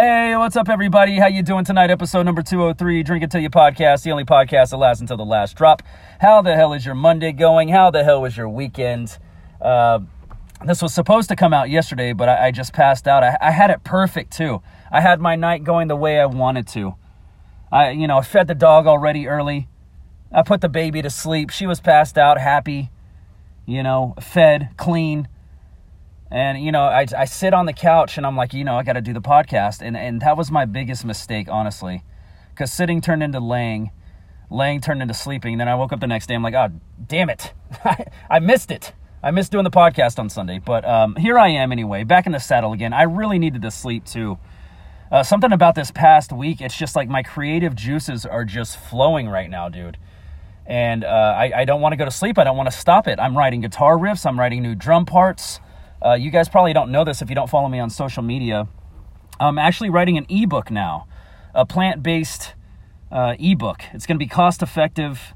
Hey, what's up, everybody? How you doing tonight? Episode number 203, Drink It Till You podcast, the only podcast that lasts until the last drop. How the hell is your Monday going? How the hell was your weekend? Uh, this was supposed to come out yesterday, but I, I just passed out. I, I, had it perfect, too. I had my night going the way I wanted to. I, you know, fed the dog already early. I put the baby to sleep. She was passed out, happy, you know, fed, clean and you know, I, I sit on the couch and I'm like, you know, I got to do the podcast, and and that was my biggest mistake, honestly, because sitting turned into laying, laying turned into sleeping. Then I woke up the next day, I'm like, oh, damn it, I missed it. I missed doing the podcast on Sunday, but um, here I am anyway, back in the saddle again. I really needed to sleep too. Uh, something about this past week, it's just like my creative juices are just flowing right now, dude. And uh, I, I don't want to go to sleep. I don't want to stop it. I'm writing guitar riffs. I'm writing new drum parts. Uh, you guys probably don't know this if you don't follow me on social media. I'm actually writing an ebook now, a plant based uh, ebook. It's going to be cost effective,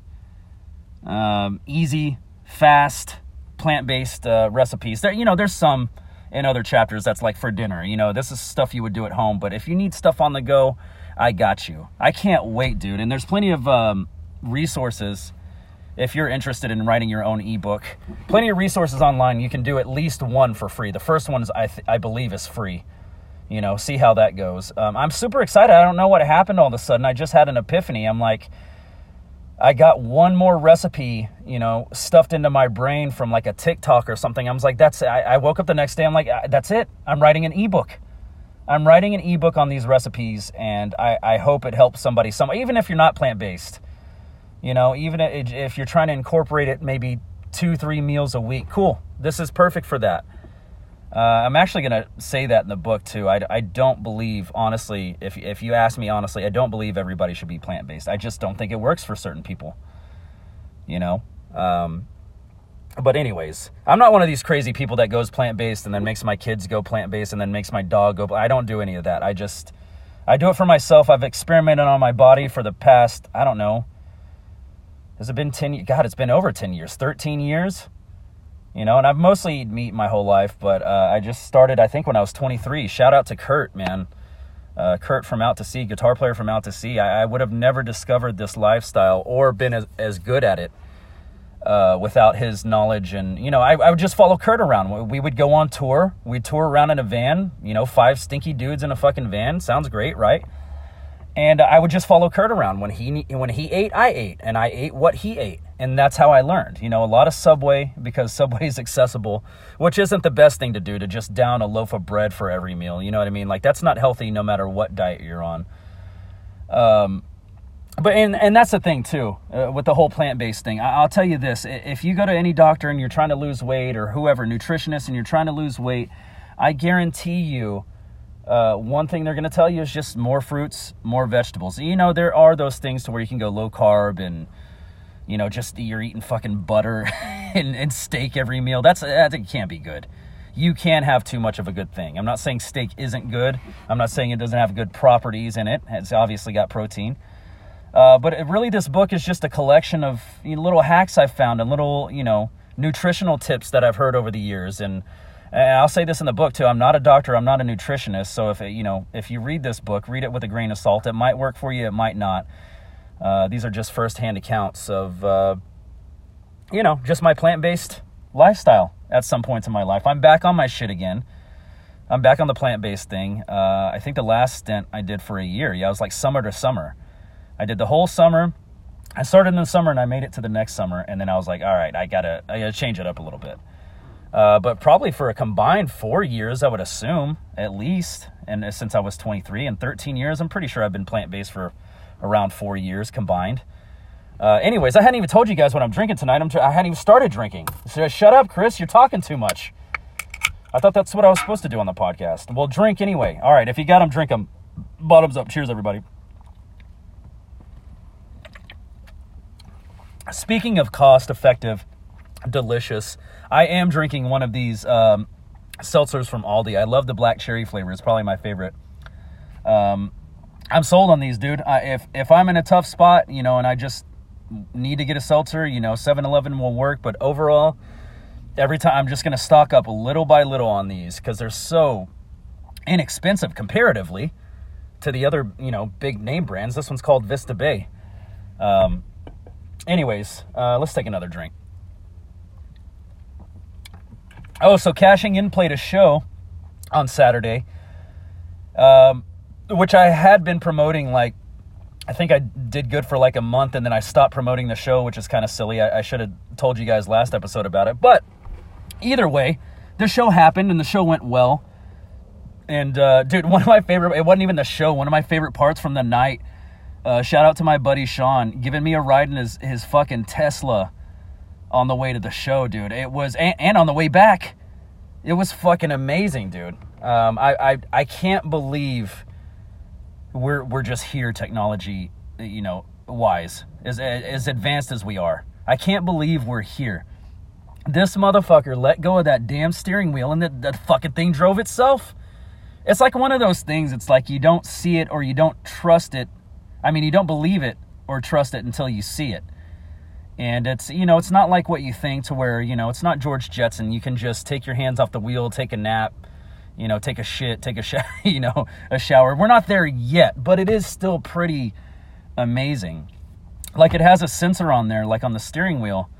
um, easy, fast, plant based uh, recipes. There, you know, there's some in other chapters that's like for dinner. You know, this is stuff you would do at home, but if you need stuff on the go, I got you. I can't wait, dude. And there's plenty of um, resources if you're interested in writing your own ebook. Plenty of resources online. You can do at least one for free. The first one is, I, th- I believe, is free. You know, see how that goes. Um, I'm super excited. I don't know what happened all of a sudden. I just had an epiphany. I'm like, I got one more recipe, you know, stuffed into my brain from like a TikTok or something. I was like, that's. I, I woke up the next day. I'm like, that's it. I'm writing an ebook. I'm writing an ebook on these recipes, and I, I hope it helps somebody. Some even if you're not plant based you know, even if you're trying to incorporate it maybe two, three meals a week, cool. This is perfect for that. Uh, I'm actually going to say that in the book too. I, I don't believe, honestly, if, if you ask me honestly, I don't believe everybody should be plant based. I just don't think it works for certain people. You know? Um, but, anyways, I'm not one of these crazy people that goes plant based and then makes my kids go plant based and then makes my dog go. I don't do any of that. I just, I do it for myself. I've experimented on my body for the past, I don't know, has it been 10 God, it's been over 10 years, 13 years. You know, and I've mostly eaten meat my whole life, but uh, I just started, I think, when I was 23. Shout out to Kurt, man. Uh, Kurt from Out to Sea, guitar player from Out to Sea. I, I would have never discovered this lifestyle or been as, as good at it uh, without his knowledge. And, you know, I, I, would just follow Kurt around. We would go on tour. We'd tour around in a van, you know, five stinky dudes in a fucking van. Sounds great, right? And I would just follow Kurt around when he when he ate, I ate, and I ate what he ate, and that's how I learned. You know, a lot of Subway because Subway is accessible, which isn't the best thing to do to just down a loaf of bread for every meal. You know what I mean? Like that's not healthy no matter what diet you're on. Um, but and and that's the thing too uh, with the whole plant based thing. I, I'll tell you this: if you go to any doctor and you're trying to lose weight, or whoever nutritionist, and you're trying to lose weight, I guarantee you uh, one thing they're going to tell you is just more fruits, more vegetables. You know, there are those things to where you can go low carb and, you know, just you're eating fucking butter and, and steak every meal. That's that can't be good. You can't have too much of a good thing. I'm not saying steak isn't good. I'm not saying it doesn't have good properties in it. It's obviously got protein. Uh, but it, really, this book is just a collection of you know, little hacks I've found and little, you know, nutritional tips that I've heard over the years and and I'll say this in the book too. I'm not a doctor. I'm not a nutritionist. So if it, you know, if you read this book, read it with a grain of salt. It might work for you. It might not. Uh, these are just firsthand accounts of, uh, you know, just my plant-based lifestyle at some points in my life. I'm back on my shit again. I'm back on the plant-based thing. Uh, I think the last stint I did for a year. Yeah, I was like summer to summer. I did the whole summer. I started in the summer and I made it to the next summer, and then I was like, all right, I gotta, I gotta change it up a little bit. Uh, but probably for a combined four years, I would assume at least. And since I was 23 and 13 years, I'm pretty sure I've been plant based for around four years combined. Uh, anyways, I hadn't even told you guys what I'm drinking tonight. I'm t- I hadn't even started drinking. So shut up, Chris. You're talking too much. I thought that's what I was supposed to do on the podcast. Well, drink anyway. All right, if you got them, drink them. Bottoms up. Cheers, everybody. Speaking of cost effective, delicious I am drinking one of these um, seltzers from Aldi. I love the black cherry flavor. It's probably my favorite. Um, I'm sold on these, dude. I, if if I'm in a tough spot, you know, and I just need to get a seltzer, you know, 7-Eleven will work. But overall, every time I'm just to stock up little by little on these because they're so inexpensive comparatively. to the other, you know, big name brands. This one's called Vista Bay. Um, anyways, uh, let's take another drink. Oh, so Cashing In played a show on Saturday, um, which I had been promoting like I think I did good for like a month and then I stopped promoting the show, which is kind of silly. I, I should have told you guys last episode about it. But either way, the show happened and the show went well. And uh, dude, one of my favorite, it wasn't even the show, one of my favorite parts from the night. Uh, shout out to my buddy Sean, giving me a ride in his, his fucking Tesla on the way to the show, dude. It was, and, and on the way back, it was fucking amazing, dude. Um, I, I, I can't believe we're we're just here technology you know wise as as advanced as we are. I can't believe we're here. This motherfucker let go of that damn steering wheel and that, that fucking thing drove itself. It's like one of those things it's like you don't see it or you don't trust it. I mean you don't believe it or trust it until you see it and it's you know it's not like what you think to where you know it's not george jetson you can just take your hands off the wheel take a nap you know, take a shit, take a shower, you know, a shower. We're not there yet, but it is still pretty amazing. Like it has a sensor on there, like on the steering wheel.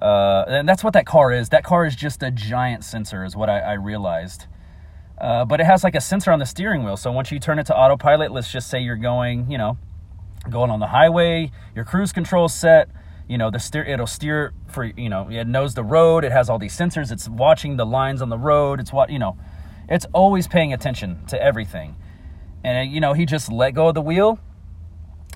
Uh, and that's what that car is. That car is just a giant sensor, is what I, I realized. Uh, but it has like a sensor on the steering wheel. So once you turn it to autopilot, let's just say you're going, you know, going on the highway, your cruise control set, you know, the steer it'll steer for, you know, it knows the road, it has all these sensors, it's watching the lines on the road, it's what, you know, it's always paying attention to everything. And, uh, you know, he just let go of the wheel.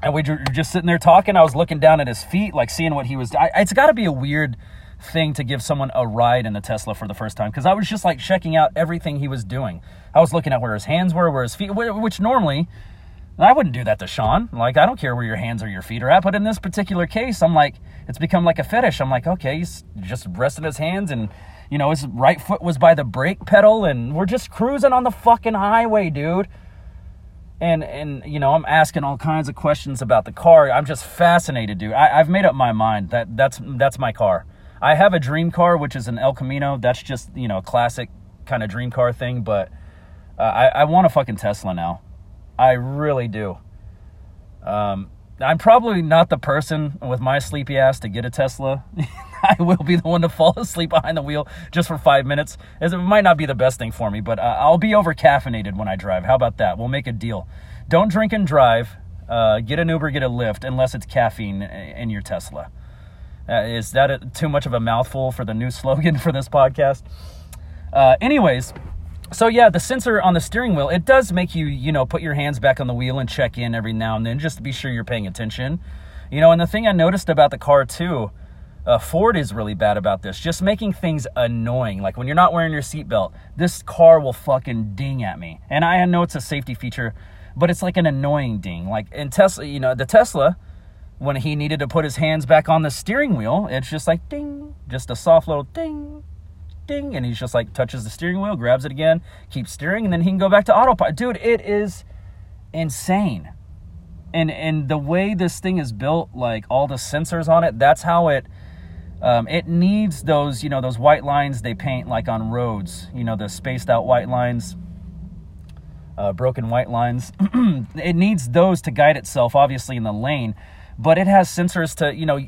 And we were just sitting there talking. I was looking down at his feet, like seeing what he was. I, it's got to be a weird thing to give someone a ride in the Tesla for the first time because I was just like checking out everything he was doing. I was looking at where his hands were, where his feet, which normally I wouldn't do that to Sean. Like, I don't care where your hands or your feet are at. But in this particular case, I'm like, it's become like a fetish. I'm like, okay, he's just resting his hands and you know, his right foot was by the brake pedal, and we're just cruising on the fucking highway, dude. And and you know, I'm asking all kinds of questions about the car. I'm just fascinated, dude. I, I've made up my mind that that's that's my car. I have a dream car, which is an El Camino. That's just you know a classic kind of dream car thing. But uh, I, I want a fucking Tesla now. I really do. Um, I'm probably not the person with my sleepy ass to get a Tesla. I will be the one to fall asleep behind the wheel just for five minutes. It might not be the best thing for me, but uh, I'll be over caffeinated when I drive. How about that? We'll make a deal. Don't drink and drive. Uh, get an Uber, get a Lyft, unless it's caffeine in your Tesla. Uh, is that a, too much of a mouthful for the new slogan for this podcast? Uh, anyways, so yeah, the sensor on the steering wheel, it does make you, you know, put your hands back on the wheel and check in every now and then just to be sure you're paying attention. You know, and the thing I noticed about the car too uh, Ford is really bad about this, just making things annoying. Like when you're not wearing your seatbelt, this car will fucking ding at me. And I know it's a safety feature, but it's like an annoying ding. Like in Tesla, you know, the Tesla, when he needed to put his hands back on the steering wheel, it's just like ding, just a soft little ding, and he's just like touches the steering wheel, grabs it again, keeps steering, and then he can go back to autopilot. Dude, it is insane. And and the way this thing is built, like all the sensors on it, that's how it um, it needs those, you know, those white lines they paint like on roads, you know, the spaced out white lines, uh, broken white lines. it needs those to guide itself, obviously, in the lane. But it has sensors to, you know,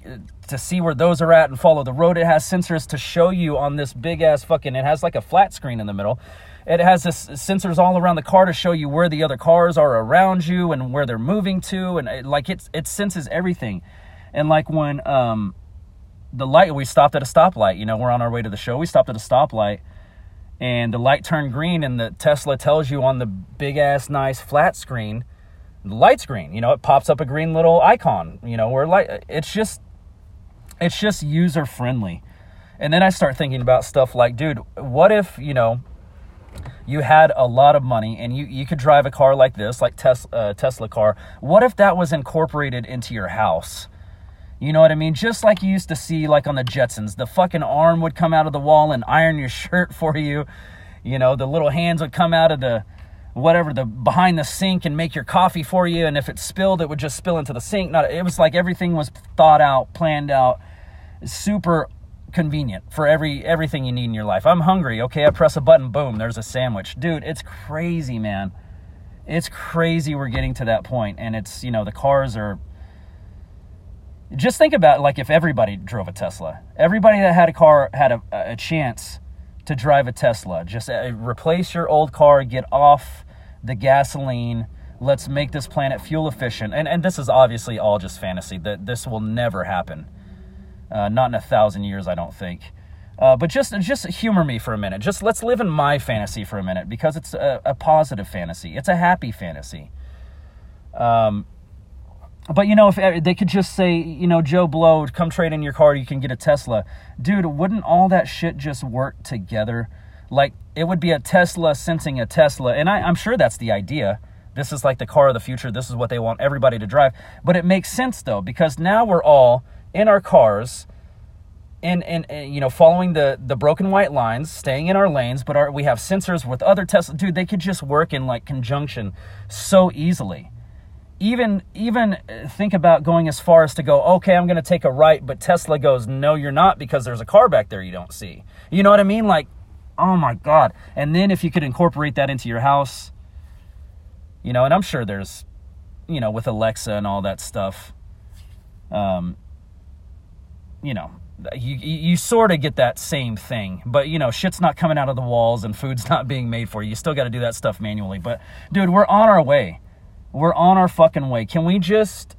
to see where those are at and follow the road. It has sensors to show you on this big ass fucking. It has like a flat screen in the middle. It has this sensors all around the car to show you where the other cars are around you and where they're moving to, and it, like it it senses everything. And like when um, the light, we stopped at a stoplight. You know, we're on our way to the show. We stopped at a stoplight and the light turned green and the Tesla tells you on the big ass nice flat screen, light's green. You know, it pops up a green little icon, you know, where light it's just it's just user friendly. And then I start thinking about stuff like, dude, what if, you know, you had a lot of money and you, you could drive a car like this, like Tesla, uh, Tesla car. What if that was incorporated into your house? You know what I mean? Just like you used to see, like on the Jetsons, the fucking arm would come out of the wall and iron your shirt for you. You know, the little hands would come out of the whatever the behind the sink and make your coffee for you. And if it spilled, it would just spill into the sink. Not it was like everything was thought out, planned out, super convenient for every everything you need in your life. I'm hungry. Okay, I press a button, boom, there's a sandwich. Dude, it's crazy, man. It's crazy we're getting to that point, and it's you know the cars are. Just think about like if everybody drove a Tesla, everybody that had a car had a, a chance to drive a Tesla. Just uh, replace your old car, get off the gasoline. Let's make this planet fuel efficient. And and this is obviously all just fantasy. That this will never happen. Uh, not in a thousand years, I don't think. Uh, but just just humor me for a minute. Just let's live in my fantasy for a minute because it's a, a positive fantasy. It's a happy fantasy. Um, but you know, if uh, they could just say, you know, Joe Blow, come trade in your car, you can get a Tesla, dude. Wouldn't all that shit just work together? Like it would be a Tesla sensing a Tesla, and I, I'm sure that's the idea. This is like the car of the future. This is what they want everybody to drive. But it makes sense though because now we're all in our cars and, and, and, you know following the the broken white lines staying in our lanes but our, we have sensors with other tesla dude they could just work in like conjunction so easily even even think about going as far as to go okay i'm going to take a right but tesla goes no you're not because there's a car back there you don't see. You know what i mean? Like oh my god. And then if you could incorporate that into your house you know and i'm sure there's you know with alexa and all that stuff um you know you you sort of get that same thing. But you know shit's not coming out of the walls and food's not being made for you. You still got to do that stuff manually. But dude we're on our way we're on our fucking way. Can we just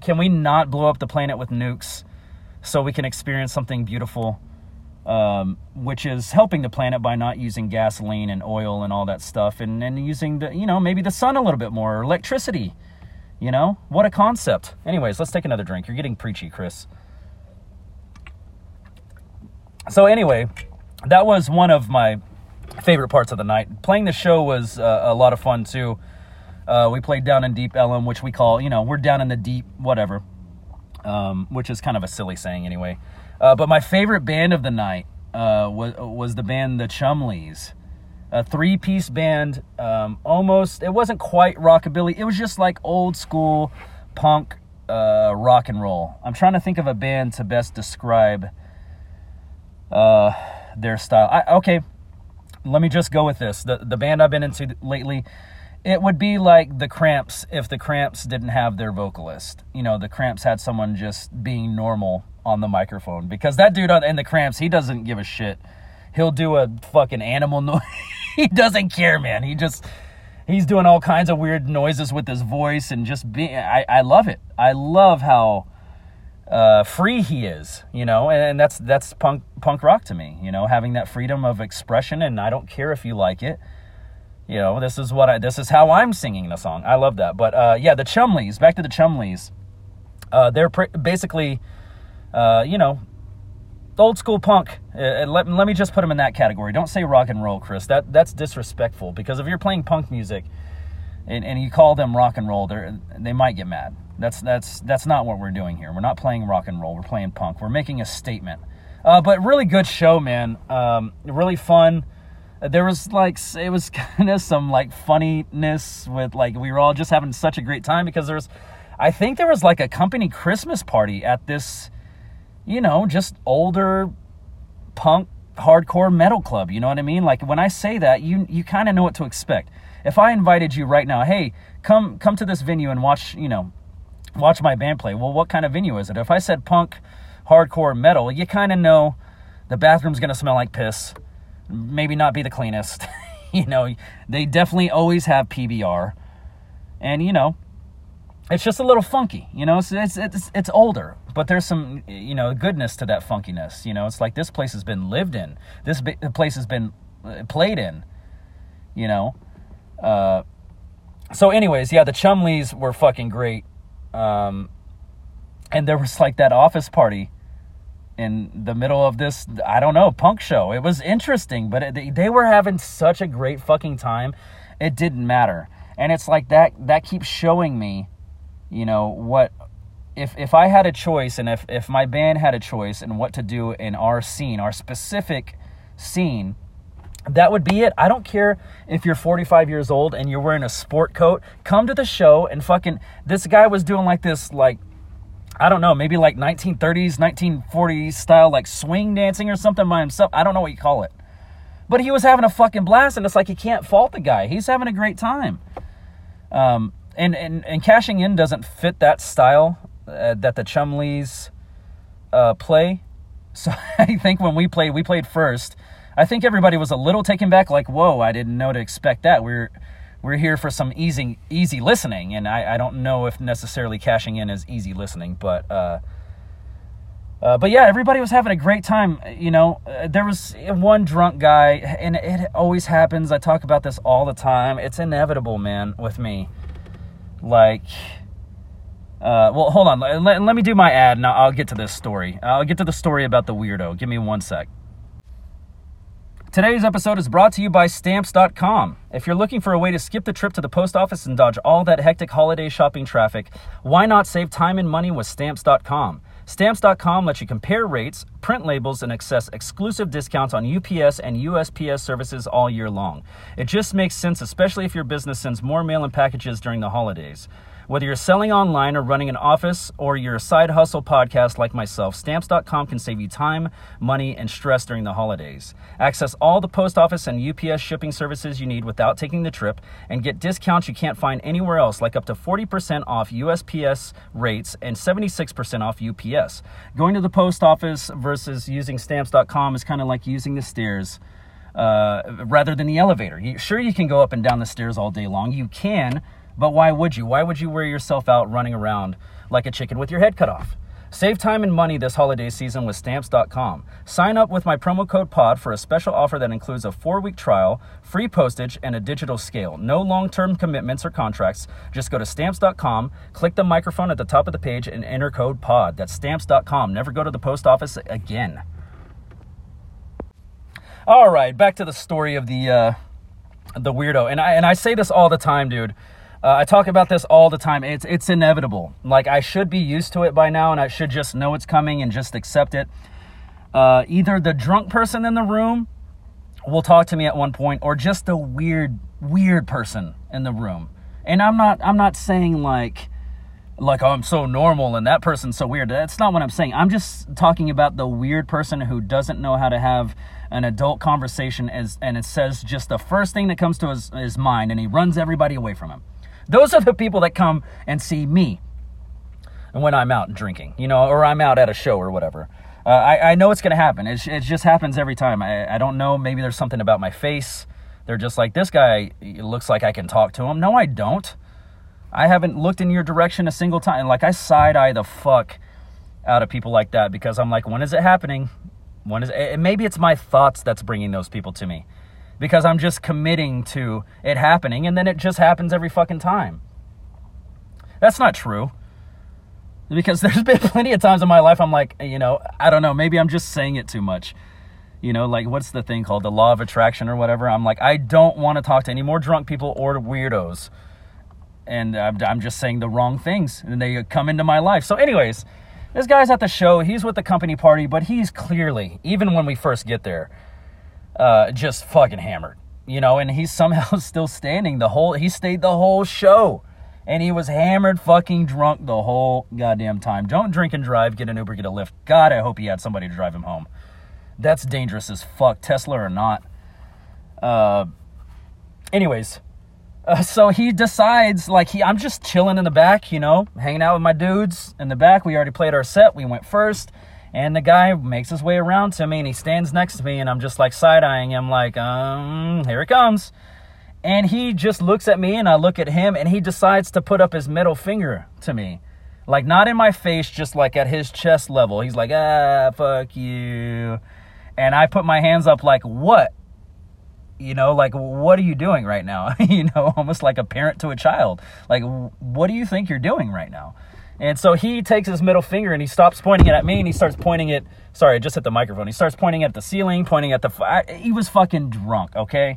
can we not blow up the planet with nukes so we can experience something beautiful um, which is helping the planet by not using gasoline and oil and all that stuff and, and using the you know maybe the sun a little bit more or electricity you know? What a concept. Anyways let's take another drink. You're getting preachy chris. So anyway, that was one of my favorite parts of the night. Playing the show was uh, a lot of fun too. Uh, we played down in Deep Ellum, which we call, you know, we're down in the deep, whatever, um, which is kind of a silly saying anyway. Uh, but my favorite band of the night uh, was was the band the Chumleys, a three piece band. Um, almost, it wasn't quite rockabilly. It was just like old school punk uh, rock and roll. I'm trying to think of a band to best describe uh, their style. I, okay, let me just go with this. The the band I've been into lately, it would be like the Cramps if the Cramps didn't have their vocalist. You know, the Cramps had someone just being normal on the microphone because that dude on, in the Cramps, he doesn't give a shit. He'll do a fucking animal noise. he doesn't care, man. He just he's doing all kinds of weird noises with his voice and just being. I I love it. I love how uh, free he is, you know, and that's that's punk punk rock to me, you know, having that freedom of expression, and I don't care if you like it, you know, this is what I this is how I'm singing the song. I love that, but uh, yeah, the Chumleys, back to the Chumleys, uh, they're basically, uh, you know, old school punk. Uh, let, let me just put them in that category. Don't say rock and roll, Chris. That that's disrespectful because if you're playing punk music, and, and you call them rock and roll, they they might get mad. That's that's that's not what we're doing here. We're not playing rock and roll. We're playing punk. We're making a statement. Uh, but really good show, man. Um, really fun. There was like it was kind of some like funniness with like we were all just having such a great time because there was, I think there was like a company Christmas party at this, you know, just older punk hardcore metal club. You know what I mean? Like when I say that, you you kind of know what to expect. If I invited you right now, hey, come come to this venue and watch, you know, watch my band play. Well, what kind of venue is it? If I said punk, hardcore, metal, you kind of know the bathroom's going to smell like piss, maybe not be the cleanest. you know, they definitely always have PBR. And, you know, it's just a little funky, you know, it's, it's, it's, it's older, but there's some, you know, goodness to that funkiness. You know, it's like this place has been lived in, this place has been uh, played in, you know. Uh, so, anyways, yeah, the Chumleys were fucking great. Um, and there was like that office party in the middle of this i don't know punk show it was interesting but it, they were having such a great fucking time it didn't matter and it's like that that keeps showing me you know what if if i had a choice and if if my band had a choice and what to do in our scene our specific scene that would be it. I don't care if you're 45 years old and you're wearing a sport coat. Come to the show and fucking. This guy was doing like this, like, I don't know, maybe like 1930s, 1940s style, like swing dancing or something by himself. I don't know what you call it. But he was having a fucking blast, and it's like you can't fault the guy. He's having a great time. Um, and, and, and cashing in doesn't fit that style uh, that the Chumleys uh, play. So I think when we played, we played first. I think everybody was a little taken back, like, "Whoa, I didn't know to expect that." We're we're here for some easy easy listening, and I, I don't know if necessarily cashing in is easy listening, but uh, uh, but yeah, everybody was having a great time. You know, uh, there was one drunk guy, and it always happens. I talk about this all the time. It's inevitable, man, with me. Like, uh, well, hold on. Let, let me do my ad, and I'll get to this story. I'll get to the story about the weirdo. Give me one sec. Today's episode is brought to you by Stamps.com. If you're looking for a way to skip the trip to the post office and dodge all that hectic holiday shopping traffic, why not save time and money with Stamps.com? Stamps.com lets you compare rates, print labels, and access exclusive discounts on UPS and USPS services all year long. It just makes sense, especially if your business sends more mail and packages during the holidays. Whether you're selling online or running an office or you're a side hustle podcast like myself, stamps.com can save you time, money, and stress during the holidays. Access all the post office and UPS shipping services you need without taking the trip and get discounts you can't find anywhere else, like up to 40% off USPS rates and 76% off UPS. Going to the post office versus using stamps.com is kind of like using the stairs. Uh, rather than the elevator. You, sure, you can go up and down the stairs all day long. You can, but why would you? Why would you wear yourself out running around like a chicken with your head cut off? Save time and money this holiday season with stamps.com. Sign up with my promo code POD for a special offer that includes a four week trial, free postage, and a digital scale. No long term commitments or contracts. Just go to stamps.com, click the microphone at the top of the page, and enter code POD. That's stamps.com. Never go to the post office again. All right, back to the story of the uh, the weirdo, and I and I say this all the time, dude. Uh, I talk about this all the time. It's it's inevitable. Like I should be used to it by now, and I should just know it's coming and just accept it. Uh, either the drunk person in the room will talk to me at one point, or just a weird weird person in the room. And I'm not I'm not saying like like oh, I'm so normal and that person's so weird. That's not what I'm saying. I'm just talking about the weird person who doesn't know how to have an adult conversation as and it says just the first thing that comes to his, his mind and he runs everybody away from him. Those are the people that come and see me And when I'm out drinking, you know, or I'm out at a show or whatever. Uh, I, I know it's going to happen. It, it just happens every time. I, I don't know. Maybe there's something about my face. They're just like, this guy looks like I can talk to him. No, I don't. I haven't looked in your direction a single time. Like, I side eye the fuck out of people like that because I'm like, when is it happening? When is it? Maybe it's my thoughts that's bringing those people to me because I'm just committing to it happening and then it just happens every fucking time. That's not true. Because there's been plenty of times in my life I'm like, you know, I don't know, maybe I'm just saying it too much. You know, like what's the thing called? The law of attraction or whatever. I'm like, I don't want to talk to any more drunk people or weirdos. And I'm just saying the wrong things and they come into my life. So, anyways, this guy's at the show. He's with the company party, but he's clearly, even when we first get there, uh, just fucking hammered, you know, and he's somehow still standing the whole, he stayed the whole show. And he was hammered, fucking drunk the whole goddamn time. Don't drink and drive, get an Uber, get a Lyft. God, I hope he had somebody to drive him home. That's dangerous as fuck, Tesla or not. Uh, anyways, uh, so he decides, like, he, I'm just chilling in the back, you know, hanging out with my dudes in the back. We already played our set, we went first. And the guy makes his way around to me and he stands next to me and I'm just like side eyeing him, like, um, here it comes. And he just looks at me and I look at him and he decides to put up his middle finger to me. Like, not in my face, just like at his chest level. He's like, ah, fuck you. And I put my hands up, like, what? You know, like, what are you doing right now? you know, almost like a parent to a child. Like, what do you think you're doing right now? And so he takes his middle finger and he stops pointing it at me and he starts pointing it. Sorry, I just hit the microphone. He starts pointing at the ceiling, pointing at the. I, he was fucking drunk, okay?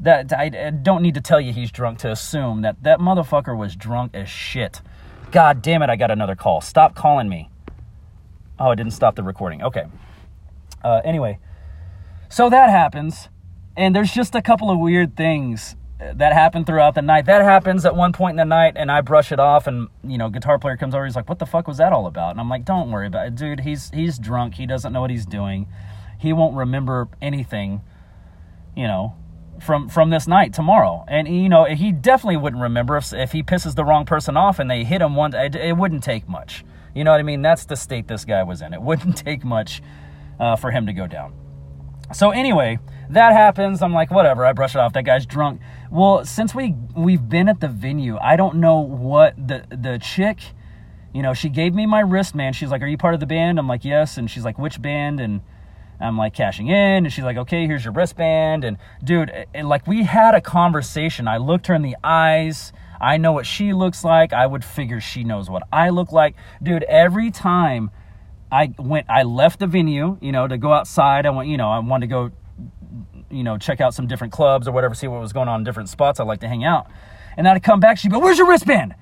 That I, I don't need to tell you he's drunk to assume that that motherfucker was drunk as shit. God damn it, I got another call. Stop calling me. Oh, it didn't stop the recording. Okay. Uh, anyway, so that happens, and there's just a couple of weird things that happened throughout the night. That happens at one point in the night, and I brush it off. And you know, guitar player comes over. He's like, "What the fuck was that all about?" And I'm like, "Don't worry about it, dude. He's he's drunk. He doesn't know what he's doing. He won't remember anything." you know, from from this night tomorrow. And you know, he definitely wouldn't remember if if he pisses the wrong person off and they hit him one. It, it wouldn't take much. You know what I mean? That's the state this guy was in. It wouldn't take much uh, for him to go down. So anyway, that happens. I'm like, whatever. I brush it off. That guy's drunk. Well, since we we've been at the venue, I don't know what the the chick. You know, she gave me my wristband. She's like, "Are you part of the band?" I'm like, "Yes." And she's like, "Which band?" And I'm like cashing in, and she's like, "Okay, here's your wristband." And dude, and like we had a conversation. I looked her in the eyes. I know what she looks like. I would figure she knows what I look like. Dude, every time I went, I left the venue, you know, to go outside. I went, you know, I wanted to go you know, check out some different clubs or whatever, see what was going on in different spots I like to hang out. And I'd come back, she'd go, Where's your wristband?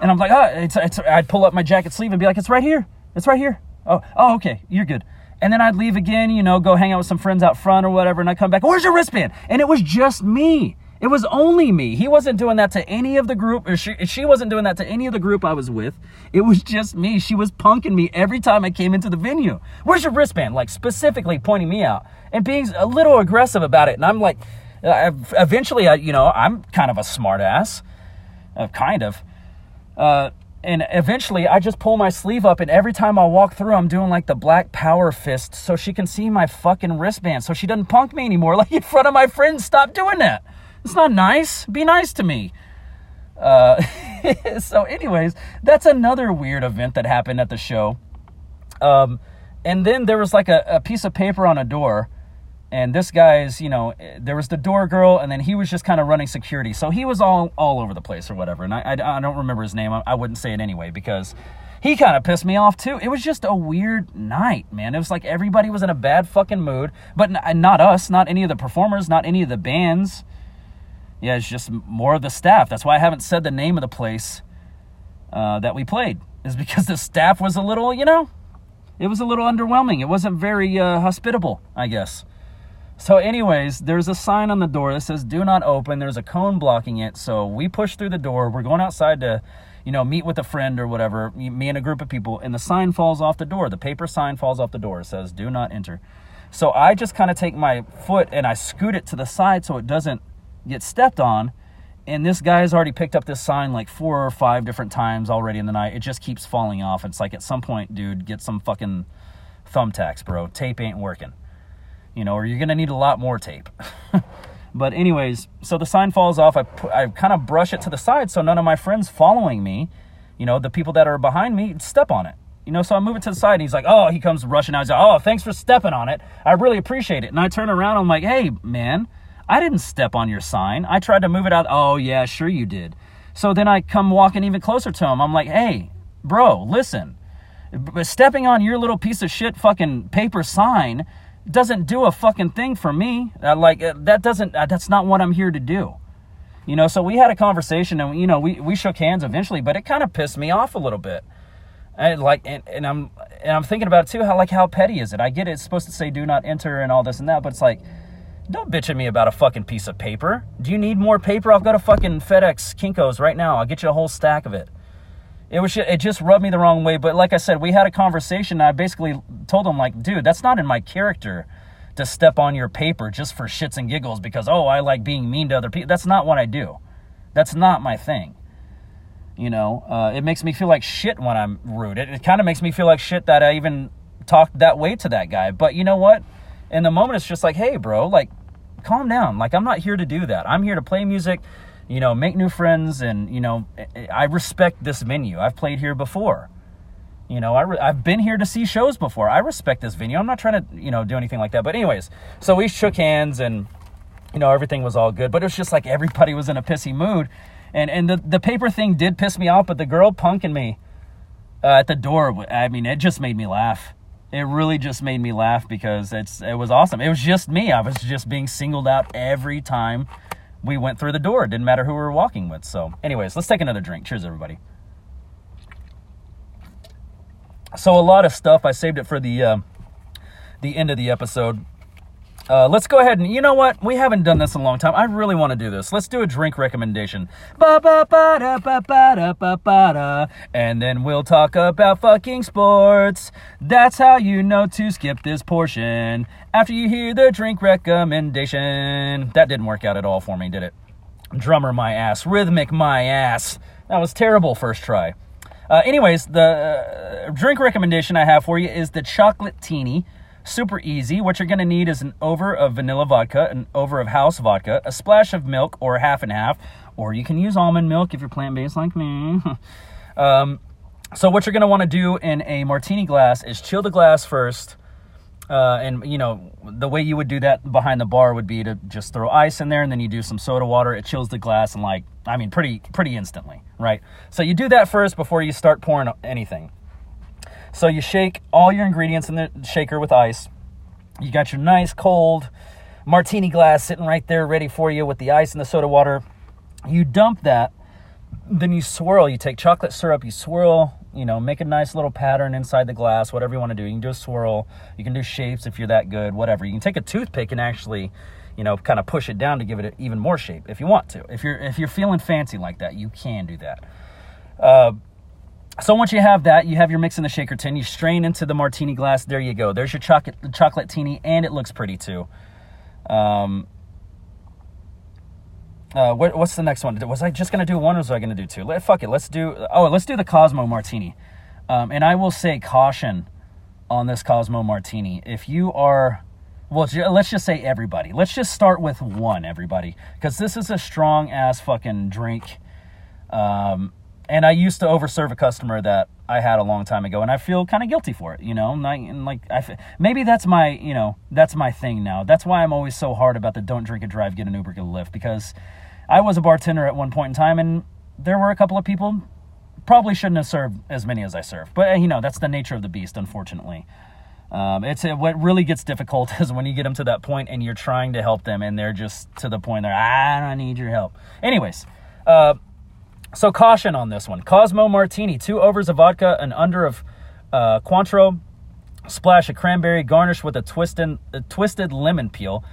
And I'm like, Oh, it's, it's, I'd pull up my jacket sleeve and be like, It's right here. It's right here. Oh, oh, okay, you're good. And then I'd leave again, you know, go hang out with some friends out front or whatever, and I'd come back, Where's your wristband? And it was just me. It was only me. He wasn't doing that to any of the group, or she, she wasn't doing that to any of the group I was with. It was just me. She was punking me every time I came into the venue. Where's your wristband? Like specifically pointing me out and being a little aggressive about it. And I'm like, uh, eventually, I, you know, I'm kind of a smartass, uh, kind of. Uh, and eventually I just pull my sleeve up and every time I walk through I'm doing like the black power fist so she can see my fucking wristband so she doesn't punk me anymore like in front of my friends stop doing that it's not nice. Be nice to me. Uh, so, anyways, that's another weird event that happened at the show. Um, and then there was like a, a piece of paper on a door and this guy's you know there was the door girl and then he was just kind of running security so he was all all over the place or whatever and i, I, I don't remember his name I, I, wouldn't say it anyway because he kind of pissed me off too it was just a weird night man it was like everybody was in a bad fucking mood but n- not us not any of the performers not any of the bands yeah, it's just more of the staff. That's why I haven't said the name of the place uh, that we played, is because the staff was a little, you know, it was a little underwhelming. It wasn't very uh, hospitable, I guess. So, anyways, there's a sign on the door that says "Do not open." There's a cone blocking it. So we push through the door. We're going outside to, you know, meet with a friend or whatever. Me and a group of people, and the sign falls off the door. The paper sign falls off the door. It says "Do not enter." So I just kind of take my foot and I scoot it to the side so it doesn't get stepped on. And this guy has already picked up this sign like four or five different times already in the night. It just keeps falling off. It's like at some point, dude, get some fucking thumbtacks, bro. Tape ain't working. You know, or you're going to need a lot more tape. but, anyways, so the sign falls off. I, I kind of brush it to the side so none of my friends following me, you know, the people that are behind me, step on it. You know, so I move it to the side and he's like, oh, he comes rushing out. He's like, oh, thanks for stepping on it. I really appreciate it. And I turn around, I'm like, hey, man, I didn't step on your sign. I tried to move it out. Oh, yeah, sure you did. So then I come walking even closer to him. I'm like, hey, bro, listen. Stepping on your little piece of shit fucking paper sign doesn't do a fucking thing for me. Uh, like, uh, that doesn't, uh, that's not what I'm here to do. You know, so we had a conversation and, you know, we, we shook hands eventually, but it kind of pissed me off a little bit. And like, and, and I'm, and I'm thinking about it too, how, like, how petty is it? I get it, it's supposed to say do not enter and all this and that, but it's like, don't bitch at me about a fucking piece of paper. Do you need more paper? I've got a fucking FedEx Kinkos right now. I'll get you a whole stack of it. It was it just rubbed me the wrong way. But like I said, we had a conversation. I basically told him like, dude, that's not in my character to step on your paper just for shits and giggles because oh I like being mean to other people. That's not what I do. That's not my thing. You know, uh, it makes me feel like shit when I'm rude. It, it kind of makes me feel like shit that I even talked that way to that guy. But you know what? In the moment, it's just like, hey, bro, like calm down. Like, I'm not here to do that. I'm here to play music, you know, make new friends, and, you know, I respect this venue. I've played here before. You know, I re- I've been here to see shows before. I respect this venue. I'm not trying to, you know, do anything like that. But, anyways, so we shook hands and, you know, everything was all good. But it was just like everybody was in a pissy mood. And, and the, the paper thing did piss me off, but the girl punking me uh, at the door, I mean, it just made me laugh it really just made me laugh because it's it was awesome. It was just me. I was just being singled out every time we went through the door. It didn't matter who we were walking with. So, anyways, let's take another drink. Cheers, everybody. So, a lot of stuff. I saved it for the uh, the end of the episode. Uh, let's go ahead and you know what? We haven't done this in a long time. I really want to do this. Let's do a drink recommendation. And then we'll talk about fucking sports. That's how you know to skip this portion after you hear the drink recommendation. That didn't work out at all for me, did it? Drummer my ass, rhythmic my ass. That was terrible first try. Uh, anyways, the uh, drink recommendation I have for you is the chocolate teeny Super easy. What you're going to need is an over of vanilla vodka, an over of house vodka, a splash of milk or half and half, or you can use almond milk if you're plant based like me. um, so, what you're going to want to do in a martini glass is chill the glass first. Uh, and you know the way you would do that behind the bar would be to just throw ice in there and then you do some soda water it chills the glass and like i mean pretty pretty instantly right so you do that first before you start pouring anything so you shake all your ingredients in the shaker with ice. You got your nice cold martini glass sitting right there ready for you with the ice and the soda water. You dump that, then you swirl. You take chocolate syrup, you swirl, you know, make a nice little pattern inside the glass, whatever you want to do. You can do a swirl, you can do shapes if you're that good, whatever. You can take a toothpick and actually, you know, kind of push it down to give it even more shape if you want to. If you're if you're feeling fancy like that, you can do that. Uh, so once you have that, you have your mix in the shaker tin. You strain into the martini glass. There you go. There's your chocolate chocolate teeny, and it looks pretty too. Um, uh, what, what's the next one? Was I just gonna do one, or was I gonna do two? Let, fuck it. Let's do. Oh, let's do the Cosmo Martini. Um, and I will say caution on this Cosmo Martini. If you are, well, let's just say everybody. Let's just start with one, everybody, because this is a strong ass fucking drink. Um, and I used to overserve a customer that I had a long time ago, and I feel kind of guilty for it, you know. And, I, and like, I maybe that's my, you know, that's my thing now. That's why I'm always so hard about the don't drink and drive, get an Uber, get a Lyft, because I was a bartender at one point in time, and there were a couple of people probably shouldn't have served as many as I served, but you know, that's the nature of the beast, unfortunately. Um, it's what really gets difficult is when you get them to that point and you're trying to help them, and they're just to the point they're, I don't need your help. Anyways. Uh, so caution on this one. Cosmo Martini, two overs of vodka, an under of uh, Cointreau, splash of cranberry, garnished with a twisted, a twisted lemon peel.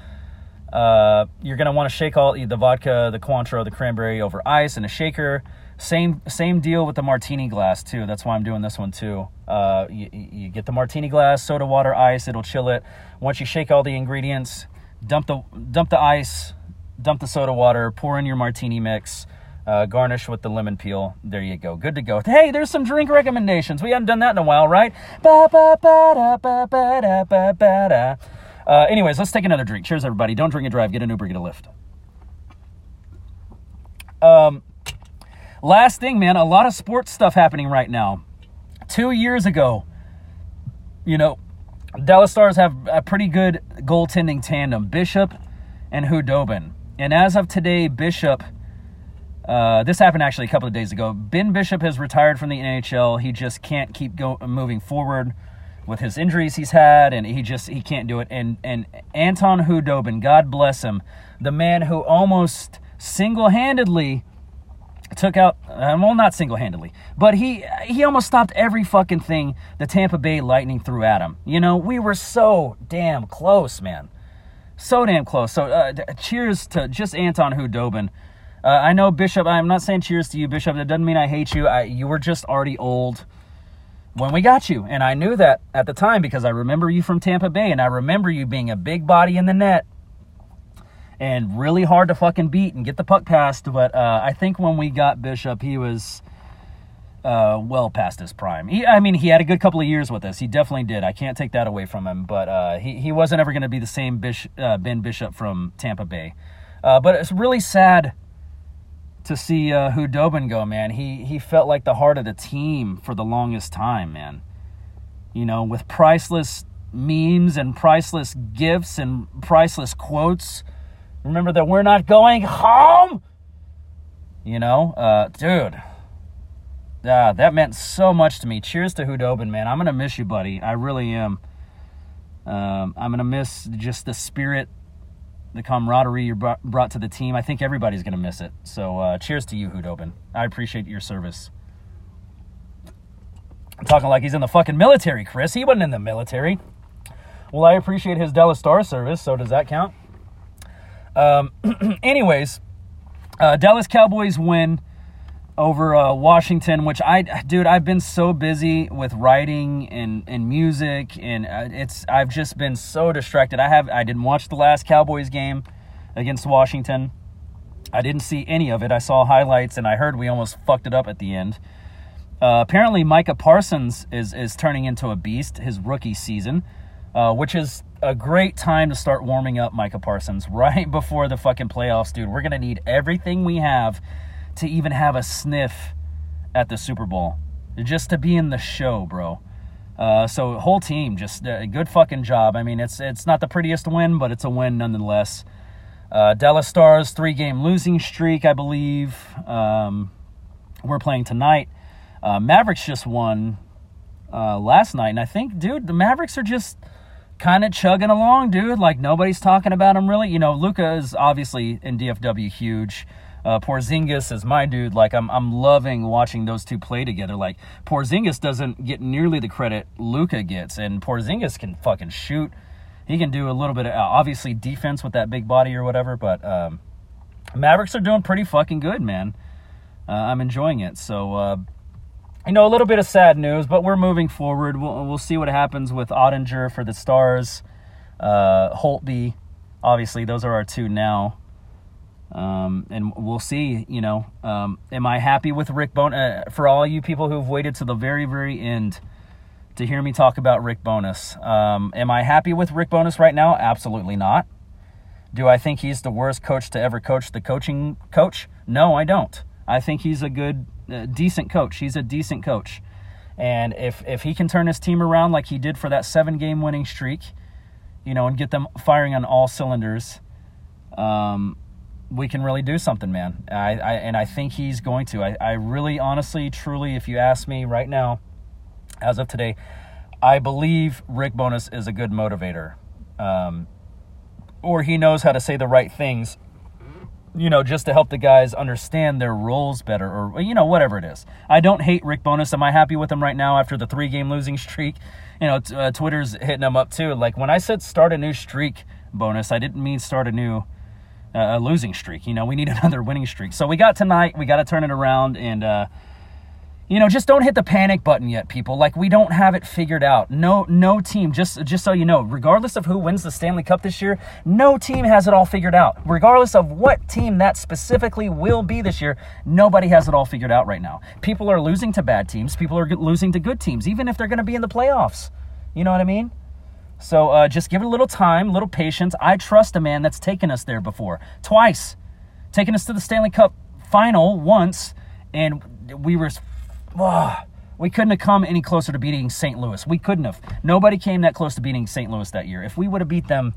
Uh, you're gonna want to shake all the vodka, the Cointreau, the cranberry over ice in a shaker. Same same deal with the martini glass too. That's why I'm doing this one too. Uh, you, you get the martini glass, soda water, ice. It'll chill it. Once you shake all the ingredients, dump the dump the ice, dump the soda water, pour in your martini mix. Uh, garnish with the lemon peel. There you go. Good to go. Hey, there's some drink recommendations. We haven't done that in a while, right? Uh, anyways, let's take another drink. Cheers, everybody. Don't drink and drive. Get an Uber, get a Lyft. Um, last thing, man, a lot of sports stuff happening right now. Two years ago, you know, Dallas Stars have a pretty good goaltending tandem, Bishop and Khudobin. And as of today, Bishop uh, this happened actually a couple of days ago. Ben Bishop has retired from the NHL. He just can't keep go- moving forward with his injuries he's had, and he just he can't do it. And and Anton Khudobin, God bless him, the man who almost single-handedly took out uh, well not single-handedly but he he almost stopped every fucking thing the tampa bay lightning threw at him you know we were so damn close man so damn close so uh, cheers to just anton Khudobin uh, I know Bishop. I'm not saying cheers to you, Bishop. That doesn't mean I hate you. I, you were just already old when we got you, and I knew that at the time because I remember you from Tampa Bay, and I remember you being a big body in the net and really hard to fucking beat and get the puck past. But uh, I think when we got Bishop, he was uh, well past his prime. He, I mean, he had a good couple of years with us. He definitely did. I can't take that away from him. But uh, he he wasn't ever going to be the same Bish, uh, Ben Bishop from Tampa Bay. Uh, but it's really sad to see uh, Khudobin go, man. He he felt like the heart of the team for the longest time, man. You know, with priceless memes and priceless gifts and priceless quotes. Remember that we're not going home. You know, uh, dude. Yeah, that meant so much to me. Cheers to Khudobin, man. I'm gonna miss you, buddy. I really am. Um, I'm gonna miss just the spirit the camaraderie you brought to the team. I think everybody's going to miss it. So, uh, cheers to you, Khudobin. I appreciate your service. I'm talking like he's in the fucking military, Chris. He wasn't in the military. Well, I appreciate his Dallas Star service, so does that count? Um, anyways, uh, Dallas Cowboys win over uh, Washington, which I, dude, I've been so busy with writing and, and music, and uh, it's I've just been so distracted. I have I didn't watch the last Cowboys game against Washington. I didn't see any of it. I saw highlights, and I heard we almost fucked it up at the end. Uh, apparently, Micah Parsons is is turning into a beast his rookie season, uh, which is a great time to start warming up Micah Parsons right before the fucking playoffs, dude. We're gonna need everything we have to even have a sniff at the Super Bowl, just to be in the show, bro. Uh, so whole team just a uh, good fucking job. I mean, it's it's not the prettiest win, but it's a win nonetheless. Uh, Dallas Stars three game losing streak, I believe. Um, we're playing tonight. Uh, Mavericks just won uh, last night, and I think, dude, the Mavericks are just kind of chugging along, dude. Like nobody's talking about them really. You know, Luka is obviously in DFW huge. Uh, Porzingis is my dude. Like I'm, I'm loving watching those two play together. Like Porzingis doesn't get nearly the credit Luka gets, and Porzingis can fucking shoot. He can do a little bit of obviously defense with that big body or whatever. But um, Mavericks are doing pretty fucking good, man. Uh, I'm enjoying it. So uh, you know, a little bit of sad news, but we're moving forward. We'll, we'll see what happens with Oettinger for the Stars, uh, Holtby. Obviously, those are our two now. Um, and we'll see, you know, um, am I happy with Rick Bowness? Uh, for all you people who've waited to the very, very end to hear me talk about Rick Bowness, um, am I happy with Rick Bowness right now? Absolutely not. Do I think he's the worst coach to ever coach the coaching coach? No, I don't. I think he's a good, uh, decent coach. He's a decent coach. And if, if he can turn his team around like he did for that seven game winning streak, you know, and get them firing on all cylinders, um, we can really do something, man. I, I and I think he's going to. I, I really, honestly, truly, if you ask me right now, as of today, I believe Rick Bowness is a good motivator, um, or he knows how to say the right things. You know, just to help the guys understand their roles better, or you know, whatever it is. I don't hate Rick Bowness. Am I happy with him right now after the three-game losing streak? You know, t- uh, Twitter's hitting him up too. Like when I said start a new streak, Bowness, I didn't mean start a new a losing streak. You know, we need another winning streak. So we got tonight. We got to turn it around and. Uh, you know, just don't hit the panic button yet, people. Like we don't have it figured out. No, no team. Just, just so you know, regardless of who wins the Stanley Cup this year, no team has it all figured out. Regardless of what team that specifically will be this year, nobody has it all figured out right now. People are losing to bad teams. People are losing to good teams, even if they're going to be in the playoffs. You know what I mean? So uh, just give it a little time, a little patience. I trust a man that's taken us there before, twice, taken us to the Stanley Cup final once, and we were, oh, we couldn't have come any closer to beating St. Louis. We couldn't have. Nobody came that close to beating St. Louis that year. If we would have beat them,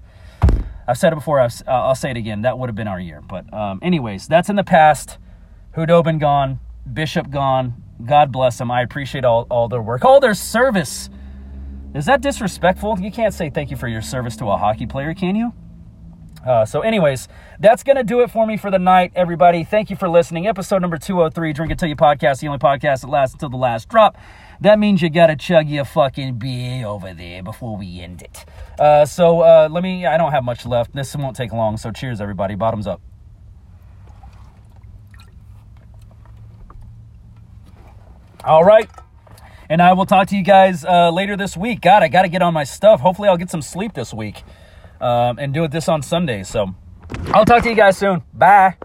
I've said it before. i will say it again. That would have been our year. But um, anyways, that's in the past. Khudobin gone, Bishop gone. God bless them. I appreciate all, all their work, all their service is that disrespectful? You can't say thank you for your service to a hockey player, can you? Uh, so, anyways, that's going to do it for me for the night, everybody. Thank you for listening. Episode number 203, Drink Until You podcast, the only podcast that lasts until the last drop. That means you got to chug your fucking beer over there before we end it. Uh, so, uh, let me, I don't have much left. This won't take long. So, cheers, everybody. Bottoms up. All right. And I will talk to you guys uh, later this week. God, I got to get on my stuff. Hopefully, I'll get some sleep this week um, and do it this on Sunday. So I'll talk to you guys soon. Bye.